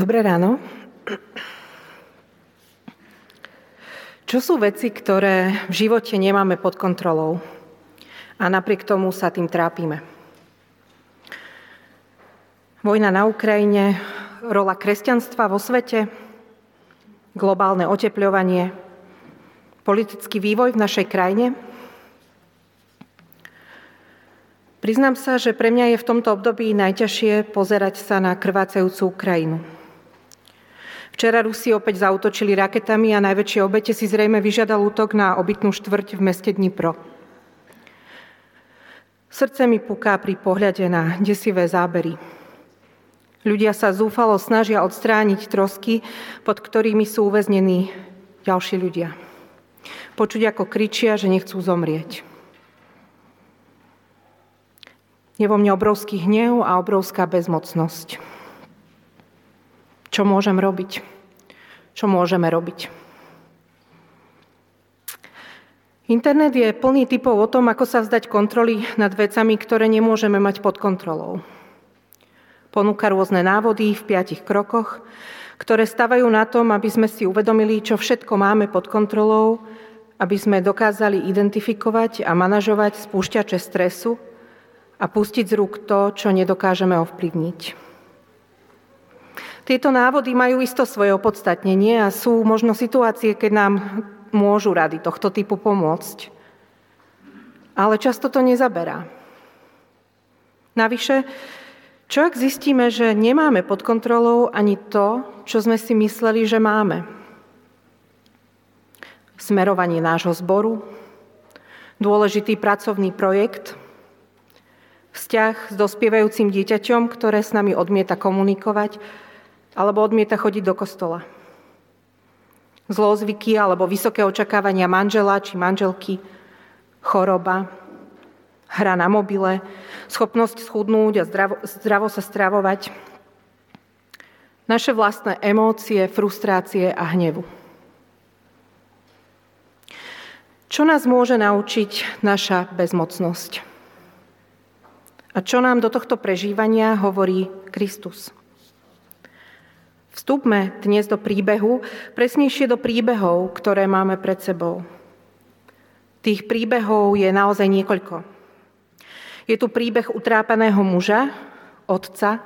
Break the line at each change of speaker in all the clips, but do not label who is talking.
Dobré ráno. Čo sú veci, ktoré v živote nemáme pod kontrolou a napriek tomu sa tým trápime? Vojna na Ukrajine, rola kresťanstva vo svete, globálne otepľovanie, politický vývoj v našej krajine – Priznám sa, že pre mňa je v tomto období najťažšie pozerať sa na krvácajúcu Ukrajinu. Včera Rusi opäť zautočili raketami a najväčšie obete si zrejme vyžiadal útok na obytnú štvrť v meste Dnipro. Srdce mi puká pri pohľade na desivé zábery. Ľudia sa zúfalo snažia odstrániť trosky, pod ktorými sú uväznení ďalší ľudia. Počuť, ako kričia, že nechcú zomrieť. Je vo mne obrovský hnev a obrovská bezmocnosť. Čo môžem robiť? Čo môžeme robiť? Internet je plný typov o tom, ako sa vzdať kontroly nad vecami, ktoré nemôžeme mať pod kontrolou. Ponúka rôzne návody v piatich krokoch, ktoré stavajú na tom, aby sme si uvedomili, čo všetko máme pod kontrolou, aby sme dokázali identifikovať a manažovať spúšťače stresu a pustiť z rúk to, čo nedokážeme ovplyvniť. Tieto návody majú isto svoje opodstatnenie a sú možno situácie, keď nám môžu rady tohto typu pomôcť. Ale často to nezaberá. Navyše, čo ak zistíme, že nemáme pod kontrolou ani to, čo sme si mysleli, že máme? Smerovanie nášho zboru, dôležitý pracovný projekt, Vzťah s dospievajúcim dieťaťom, ktoré s nami odmieta komunikovať alebo odmieta chodiť do kostola. Zlozvyky alebo vysoké očakávania manžela či manželky, choroba, hra na mobile, schopnosť schudnúť a zdravo, zdravo sa stravovať, naše vlastné emócie, frustrácie a hnevu. Čo nás môže naučiť naša bezmocnosť? A čo nám do tohto prežívania hovorí Kristus? Vstúpme dnes do príbehu, presnejšie do príbehov, ktoré máme pred sebou. Tých príbehov je naozaj niekoľko. Je tu príbeh utrápaného muža, otca,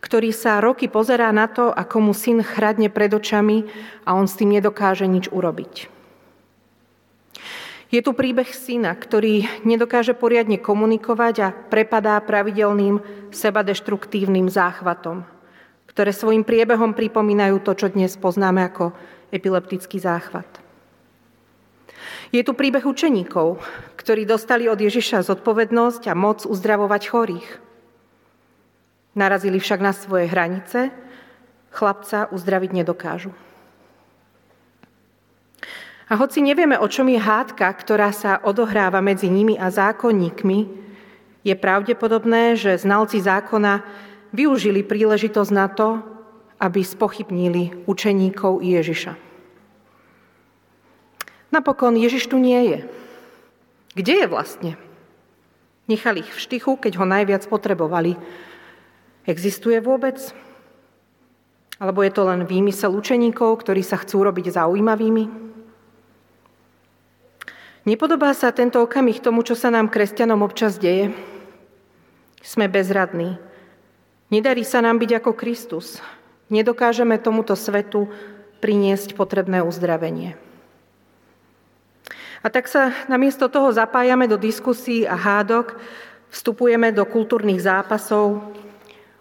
ktorý sa roky pozerá na to, ako mu syn chradne pred očami a on s tým nedokáže nič urobiť. Je tu príbeh syna, ktorý nedokáže poriadne komunikovať a prepadá pravidelným sebadeštruktívnym záchvatom, ktoré svojim priebehom pripomínajú to, čo dnes poznáme ako epileptický záchvat. Je tu príbeh učeníkov, ktorí dostali od Ježiša zodpovednosť a moc uzdravovať chorých. Narazili však na svoje hranice, chlapca uzdraviť nedokážu. A hoci nevieme, o čom je hádka, ktorá sa odohráva medzi nimi a zákonníkmi, je pravdepodobné, že znalci zákona využili príležitosť na to, aby spochybnili učeníkov Ježiša. Napokon Ježiš tu nie je. Kde je vlastne? Nechali ich v štychu, keď ho najviac potrebovali. Existuje vôbec? Alebo je to len výmysel učeníkov, ktorí sa chcú robiť zaujímavými? Nepodobá sa tento okamih tomu, čo sa nám kresťanom občas deje? Sme bezradní. Nedarí sa nám byť ako Kristus. Nedokážeme tomuto svetu priniesť potrebné uzdravenie. A tak sa namiesto toho zapájame do diskusí a hádok, vstupujeme do kultúrnych zápasov,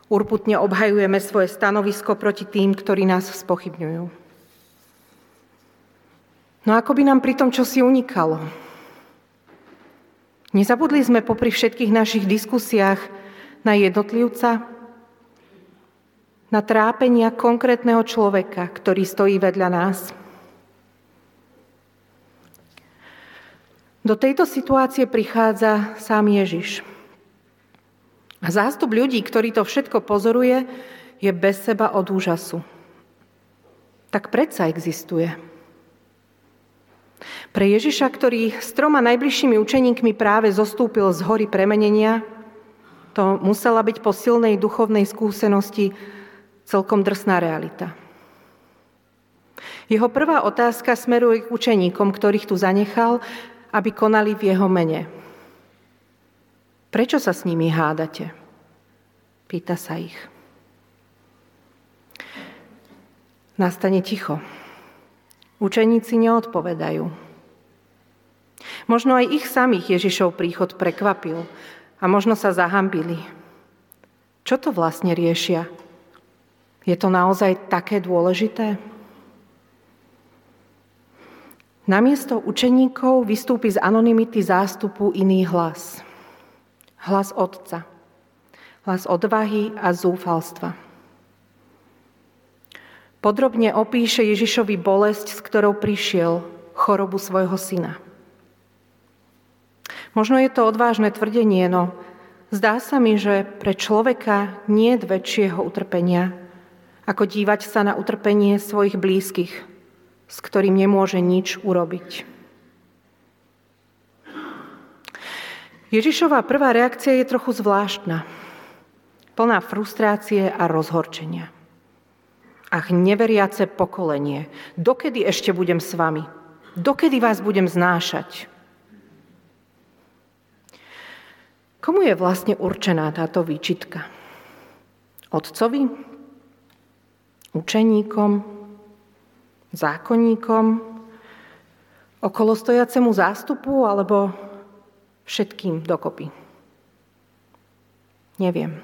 urputne obhajujeme svoje stanovisko proti tým, ktorí nás spochybňujú. No ako by nám pri tom čosi unikalo? Nezabudli sme popri všetkých našich diskusiách na jednotlivca, na trápenia konkrétneho človeka, ktorý stojí vedľa nás. Do tejto situácie prichádza sám Ježiš. A zástup ľudí, ktorý to všetko pozoruje, je bez seba od úžasu. Tak predsa existuje. Pre Ježiša, ktorý s troma najbližšími učeníkmi práve zostúpil z hory premenenia, to musela byť po silnej duchovnej skúsenosti Celkom drsná realita. Jeho prvá otázka smeruje k učeníkom, ktorých tu zanechal, aby konali v jeho mene. Prečo sa s nimi hádate? Pýta sa ich. Nastane ticho. Učeníci neodpovedajú. Možno aj ich samých Ježišov príchod prekvapil a možno sa zahambili. Čo to vlastne riešia? Je to naozaj také dôležité? Namiesto učeníkov vystúpi z anonymity zástupu iný hlas. Hlas Otca. Hlas odvahy a zúfalstva. Podrobne opíše Ježišovi bolesť, s ktorou prišiel, chorobu svojho syna. Možno je to odvážne tvrdenie, no zdá sa mi, že pre človeka nie je väčšieho utrpenia, ako dívať sa na utrpenie svojich blízkych, s ktorým nemôže nič urobiť. Ježišová prvá reakcia je trochu zvláštna. Plná frustrácie a rozhorčenia. Ach, neveriace pokolenie, dokedy ešte budem s vami? Dokedy vás budem znášať? Komu je vlastne určená táto výčitka? Otcovi? Učeníkom? zákonníkom, okolostojacemu zástupu alebo všetkým dokopy? Neviem.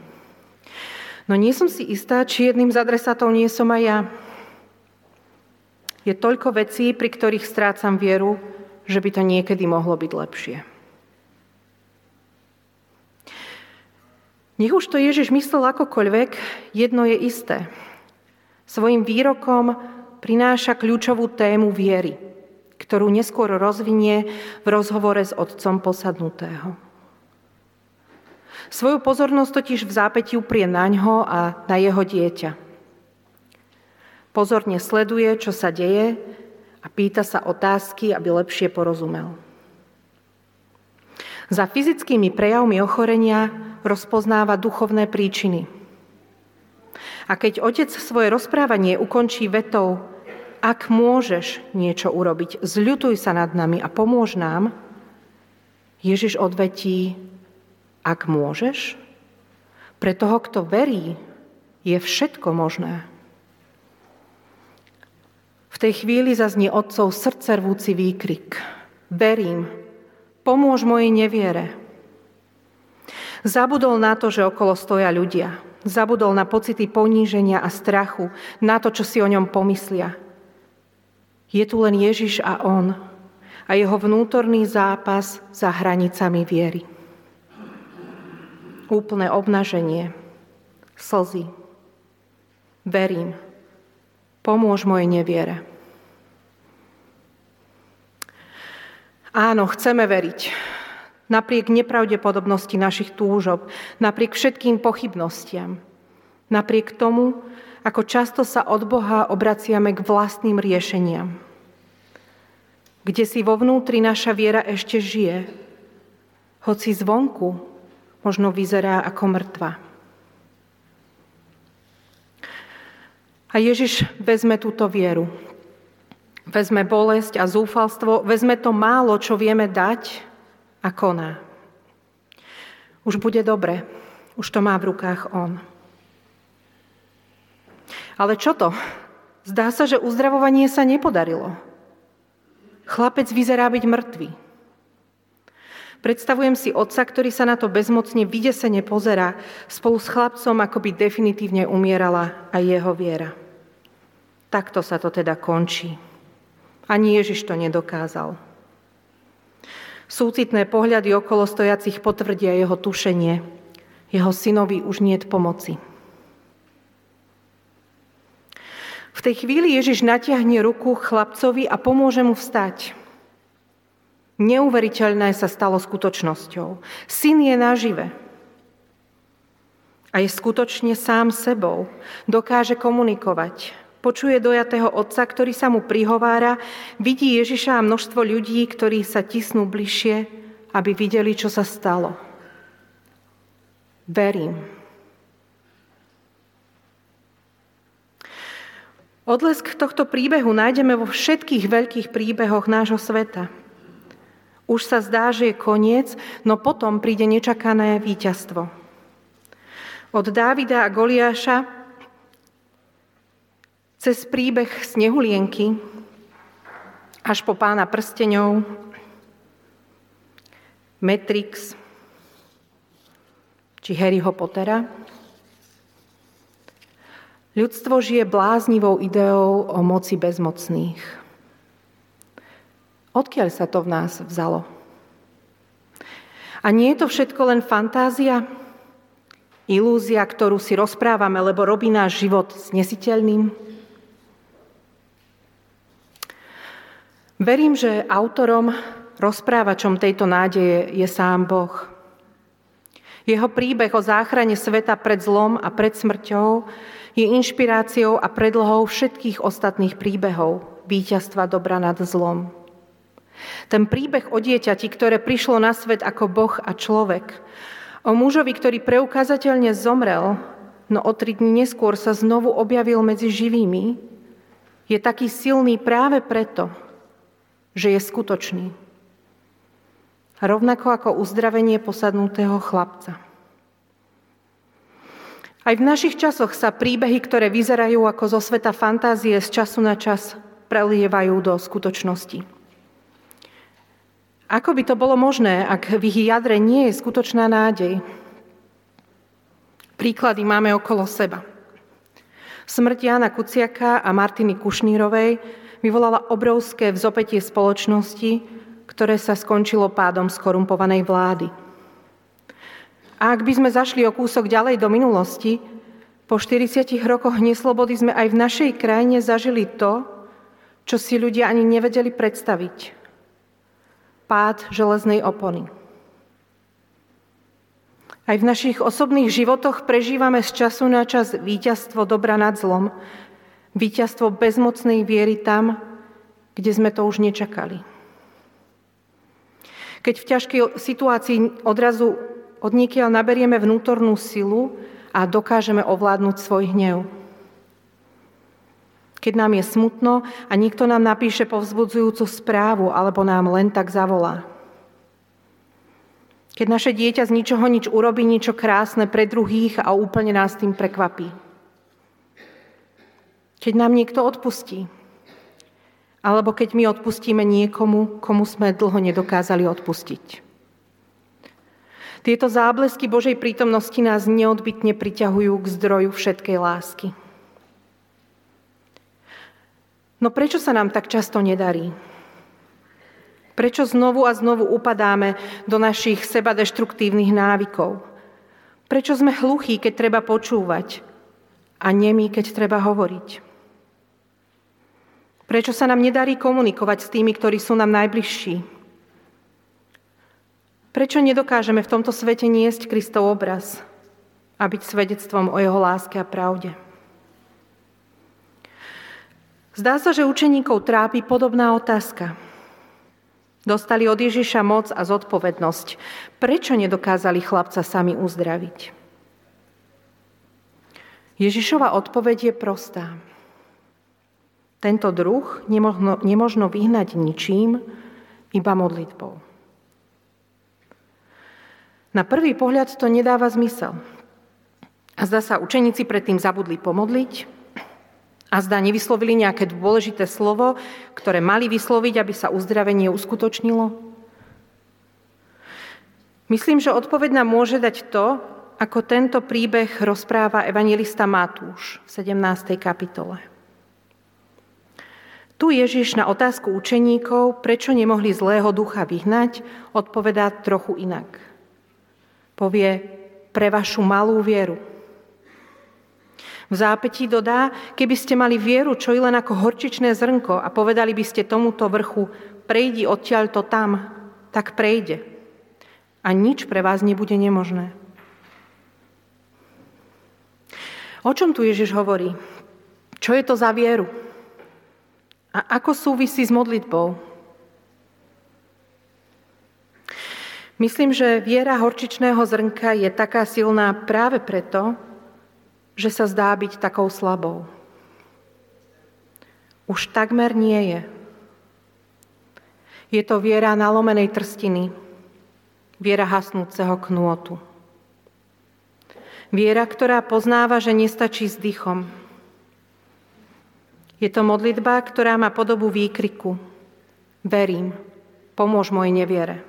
No nie som si istá, či jedným z adresátov nie som aj ja. Je toľko vecí, pri ktorých strácam vieru, že by to niekedy mohlo byť lepšie. Nech už to Ježiš myslel akokoľvek, jedno je isté. Svojim výrokom prináša kľúčovú tému viery, ktorú neskôr rozvinie v rozhovore s otcom posadnutého. Svoju pozornosť totiž v zápäti uprie na ňo a na jeho dieťa. Pozorne sleduje, čo sa deje a pýta sa otázky, aby lepšie porozumel. Za fyzickými prejavmi ochorenia rozpoznáva duchovné príčiny. A keď otec svoje rozprávanie ukončí vetou ak môžeš niečo urobiť, zľutuj sa nad nami a pomôž nám, Ježiš odvetí, ak môžeš, pre toho, kto verí, je všetko možné. V tej chvíli zaznie otcov srdcervúci výkrik. Verím, pomôž mojej neviere. Zabudol na to, že okolo stoja ľudia. Zabudol na pocity poníženia a strachu, na to, čo si o ňom pomyslia. Je tu len Ježiš a On a jeho vnútorný zápas za hranicami viery. Úplné obnaženie, slzy. Verím, pomôž mojej neviere. Áno, chceme veriť. Napriek nepravdepodobnosti našich túžob, napriek všetkým pochybnostiam, napriek tomu, ako často sa od Boha obraciame k vlastným riešeniam. Kde si vo vnútri naša viera ešte žije, hoci zvonku možno vyzerá ako mŕtva. A Ježiš vezme túto vieru. Vezme bolesť a zúfalstvo, vezme to málo, čo vieme dať a koná. Už bude dobre, už to má v rukách On. Ale čo to? Zdá sa, že uzdravovanie sa nepodarilo. Chlapec vyzerá byť mŕtvý. Predstavujem si otca, ktorý sa na to bezmocne vydesene pozerá spolu s chlapcom, ako by definitívne umierala aj jeho viera. Takto sa to teda končí. Ani Ježiš to nedokázal. Súcitné pohľady okolo stojacich potvrdia jeho tušenie. Jeho synovi už nie pomoci. V tej chvíli Ježiš natiahne ruku chlapcovi a pomôže mu vstať. Neuveriteľné sa stalo skutočnosťou. Syn je nažive. A je skutočne sám sebou. Dokáže komunikovať. Počuje dojatého otca, ktorý sa mu prihovára, vidí Ježiša a množstvo ľudí, ktorí sa tisnú bližšie, aby videli, čo sa stalo. Verím. Odlesk tohto príbehu nájdeme vo všetkých veľkých príbehoch nášho sveta. Už sa zdá, že je koniec, no potom príde nečakané víťazstvo. Od Dávida a Goliáša cez príbeh Snehulienky až po pána prsteňov, Matrix či Harryho Pottera, Ľudstvo žije bláznivou ideou o moci bezmocných. Odkiaľ sa to v nás vzalo? A nie je to všetko len fantázia? Ilúzia, ktorú si rozprávame, lebo robí náš život znesiteľným? Verím, že autorom, rozprávačom tejto nádeje je sám Boh. Jeho príbeh o záchrane sveta pred zlom a pred smrťou je inšpiráciou a predlohou všetkých ostatných príbehov víťazstva dobra nad zlom. Ten príbeh o dieťati, ktoré prišlo na svet ako Boh a človek, o mužovi, ktorý preukázateľne zomrel, no o tri dní neskôr sa znovu objavil medzi živými, je taký silný práve preto, že je skutočný. Rovnako ako uzdravenie posadnutého chlapca. Aj v našich časoch sa príbehy, ktoré vyzerajú ako zo sveta fantázie, z času na čas prelievajú do skutočnosti. Ako by to bolo možné, ak v ich jadre nie je skutočná nádej? Príklady máme okolo seba. Smrť Jana Kuciaka a Martiny Kušnírovej vyvolala obrovské vzopetie spoločnosti, ktoré sa skončilo pádom skorumpovanej vlády. A ak by sme zašli o kúsok ďalej do minulosti, po 40 rokoch neslobody sme aj v našej krajine zažili to, čo si ľudia ani nevedeli predstaviť. Pád železnej opony. Aj v našich osobných životoch prežívame z času na čas víťazstvo dobra nad zlom, víťazstvo bezmocnej viery tam, kde sme to už nečakali. Keď v ťažkej situácii odrazu od niekiaľ naberieme vnútornú silu a dokážeme ovládnuť svoj hnev. Keď nám je smutno a niekto nám napíše povzbudzujúcu správu alebo nám len tak zavolá. Keď naše dieťa z ničoho nič urobí niečo krásne pre druhých a úplne nás tým prekvapí. Keď nám niekto odpustí. Alebo keď my odpustíme niekomu, komu sme dlho nedokázali odpustiť. Tieto záblesky Božej prítomnosti nás neodbitne priťahujú k zdroju všetkej lásky. No prečo sa nám tak často nedarí? Prečo znovu a znovu upadáme do našich sebadeštruktívnych návykov? Prečo sme hluchí, keď treba počúvať a nemí, keď treba hovoriť? Prečo sa nám nedarí komunikovať s tými, ktorí sú nám najbližší? Prečo nedokážeme v tomto svete niesť Kristov obraz a byť svedectvom o jeho láske a pravde? Zdá sa, že učeníkov trápi podobná otázka. Dostali od Ježiša moc a zodpovednosť. Prečo nedokázali chlapca sami uzdraviť? Ježišova odpoveď je prostá. Tento druh nemožno, nemožno vyhnať ničím, iba modlitbou. Na prvý pohľad to nedáva zmysel. A zdá sa, učeníci predtým zabudli pomodliť a zdá nevyslovili nejaké dôležité slovo, ktoré mali vysloviť, aby sa uzdravenie uskutočnilo. Myslím, že odpoveď nám môže dať to, ako tento príbeh rozpráva evangelista Matúš v 17. kapitole. Tu Ježiš na otázku učeníkov, prečo nemohli zlého ducha vyhnať, odpovedá trochu inak – Povie pre vašu malú vieru. V zápetí dodá, keby ste mali vieru, čo je len ako horčičné zrnko a povedali by ste tomuto vrchu, prejdi odtiaľ to tam, tak prejde. A nič pre vás nebude nemožné. O čom tu Ježiš hovorí? Čo je to za vieru? A ako súvisí s modlitbou? Myslím, že viera horčičného zrnka je taká silná práve preto, že sa zdá byť takou slabou. už takmer nie je. Je to viera nalomenej trstiny, viera hasnúceho knôtu. Viera, ktorá poznáva, že nestačí s dýchom. Je to modlitba, ktorá má podobu výkriku. Verím, pomôž mojej neviere.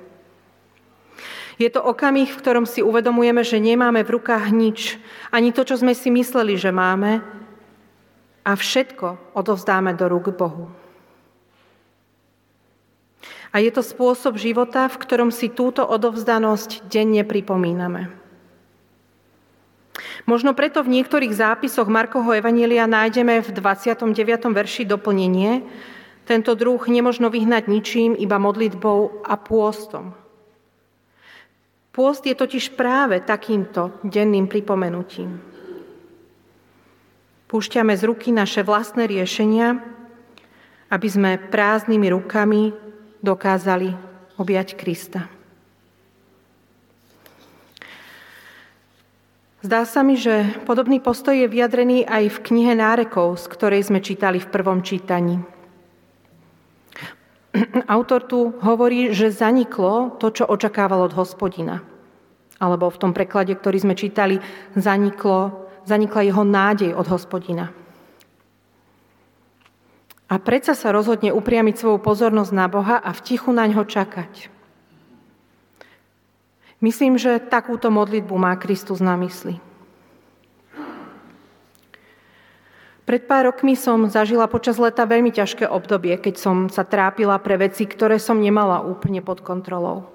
Je to okamih, v ktorom si uvedomujeme, že nemáme v rukách nič, ani to, čo sme si mysleli, že máme, a všetko odovzdáme do rúk Bohu. A je to spôsob života, v ktorom si túto odovzdanosť denne pripomíname. Možno preto v niektorých zápisoch Markoho Evanielia nájdeme v 29. verši doplnenie. Tento druh nemožno vyhnať ničím, iba modlitbou a pôstom. Pôst je totiž práve takýmto denným pripomenutím. Púšťame z ruky naše vlastné riešenia, aby sme prázdnymi rukami dokázali objať Krista. Zdá sa mi, že podobný postoj je vyjadrený aj v knihe Nárekov, z ktorej sme čítali v prvom čítaní. Autor tu hovorí, že zaniklo to, čo očakával od hospodina. Alebo v tom preklade, ktorý sme čítali, zaniklo, zanikla jeho nádej od hospodina. A predsa sa rozhodne upriamiť svoju pozornosť na Boha a v tichu na ňo čakať. Myslím, že takúto modlitbu má Kristus na mysli. Pred pár rokmi som zažila počas leta veľmi ťažké obdobie, keď som sa trápila pre veci, ktoré som nemala úplne pod kontrolou.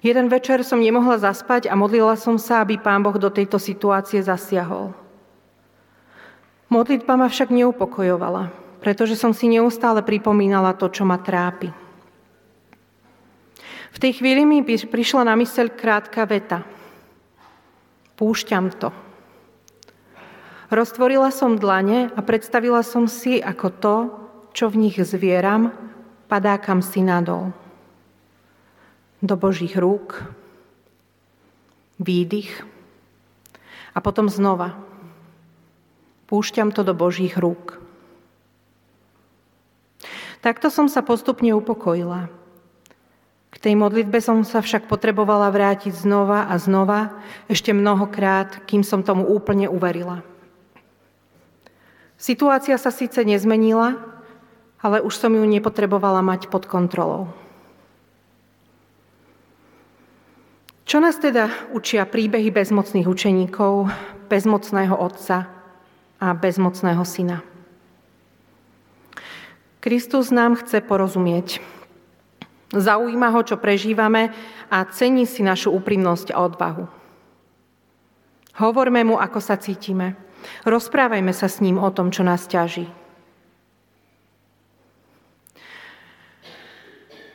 Jeden večer som nemohla zaspať a modlila som sa, aby Pán Boh do tejto situácie zasiahol. Modlitba ma však neupokojovala pretože som si neustále pripomínala to, čo ma trápi. V tej chvíli mi prišla na myseľ krátka veta. Púšťam to. Roztvorila som dlane a predstavila som si, ako to, čo v nich zvieram, padá kam si nadol. Do Božích rúk, výdych a potom znova. Púšťam to do Božích rúk. Takto som sa postupne upokojila. Tej modlitbe som sa však potrebovala vrátiť znova a znova, ešte mnohokrát, kým som tomu úplne uverila. Situácia sa síce nezmenila, ale už som ju nepotrebovala mať pod kontrolou. Čo nás teda učia príbehy bezmocných učeníkov, bezmocného otca a bezmocného syna? Kristus nám chce porozumieť. Zaujíma ho, čo prežívame a cení si našu úprimnosť a odvahu. Hovorme mu, ako sa cítime. Rozprávajme sa s ním o tom, čo nás ťaží.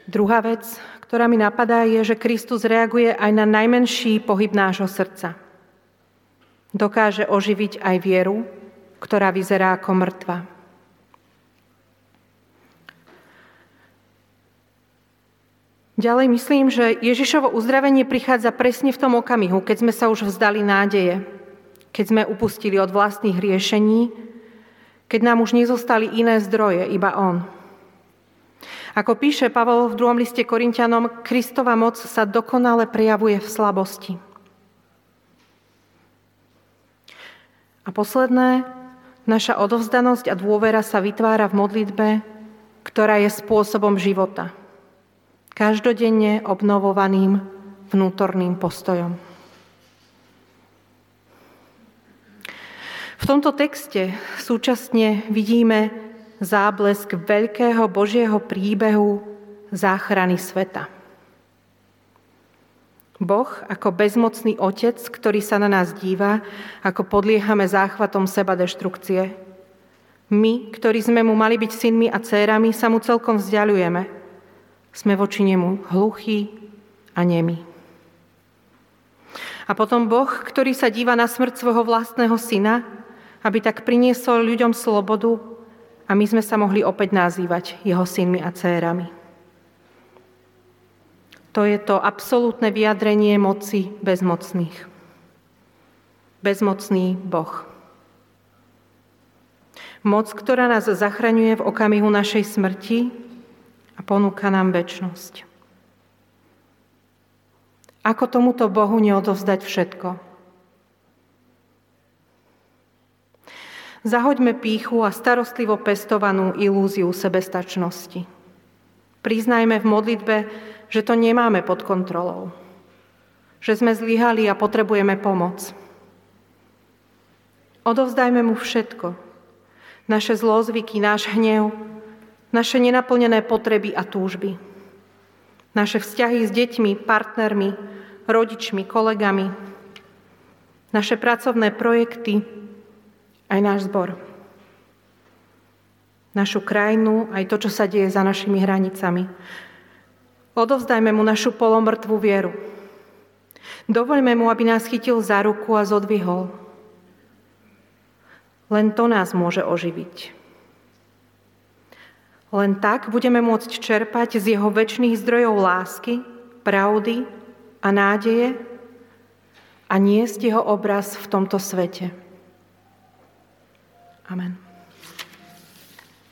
Druhá vec, ktorá mi napadá, je, že Kristus reaguje aj na najmenší pohyb nášho srdca. Dokáže oživiť aj vieru, ktorá vyzerá ako mŕtva. Ďalej myslím, že Ježišovo uzdravenie prichádza presne v tom okamihu, keď sme sa už vzdali nádeje, keď sme upustili od vlastných riešení, keď nám už nezostali iné zdroje, iba On. Ako píše Pavol v druhom liste Korintianom, Kristova moc sa dokonale prejavuje v slabosti. A posledné, naša odovzdanosť a dôvera sa vytvára v modlitbe, ktorá je spôsobom života – každodenne obnovovaným vnútorným postojom. V tomto texte súčasne vidíme záblesk veľkého Božieho príbehu záchrany sveta. Boh ako bezmocný otec, ktorý sa na nás díva, ako podliehame záchvatom seba deštrukcie. My, ktorí sme mu mali byť synmi a cérami, sa mu celkom vzdialujeme – sme voči nemu hluchí a nemi. A potom Boh, ktorý sa díva na smrť svojho vlastného syna, aby tak priniesol ľuďom slobodu a my sme sa mohli opäť nazývať jeho synmi a cérami. To je to absolútne vyjadrenie moci bezmocných. Bezmocný Boh. Moc, ktorá nás zachraňuje v okamihu našej smrti ponúka nám väčnosť. Ako tomuto Bohu neodovzdať všetko? Zahoďme píchu a starostlivo pestovanú ilúziu sebestačnosti. Priznajme v modlitbe, že to nemáme pod kontrolou. Že sme zlyhali a potrebujeme pomoc. Odovzdajme mu všetko, naše zlozvyky, náš hnev, naše nenaplnené potreby a túžby. Naše vzťahy s deťmi, partnermi, rodičmi, kolegami, naše pracovné projekty, aj náš zbor. Našu krajinu, aj to, čo sa deje za našimi hranicami. Odovzdajme mu našu polomrtvú vieru. Dovoľme mu, aby nás chytil za ruku a zodvihol len to nás môže oživiť. Len tak budeme môcť čerpať z jeho väčšných zdrojov lásky, pravdy a nádeje a niesť jeho obraz v tomto svete. Amen.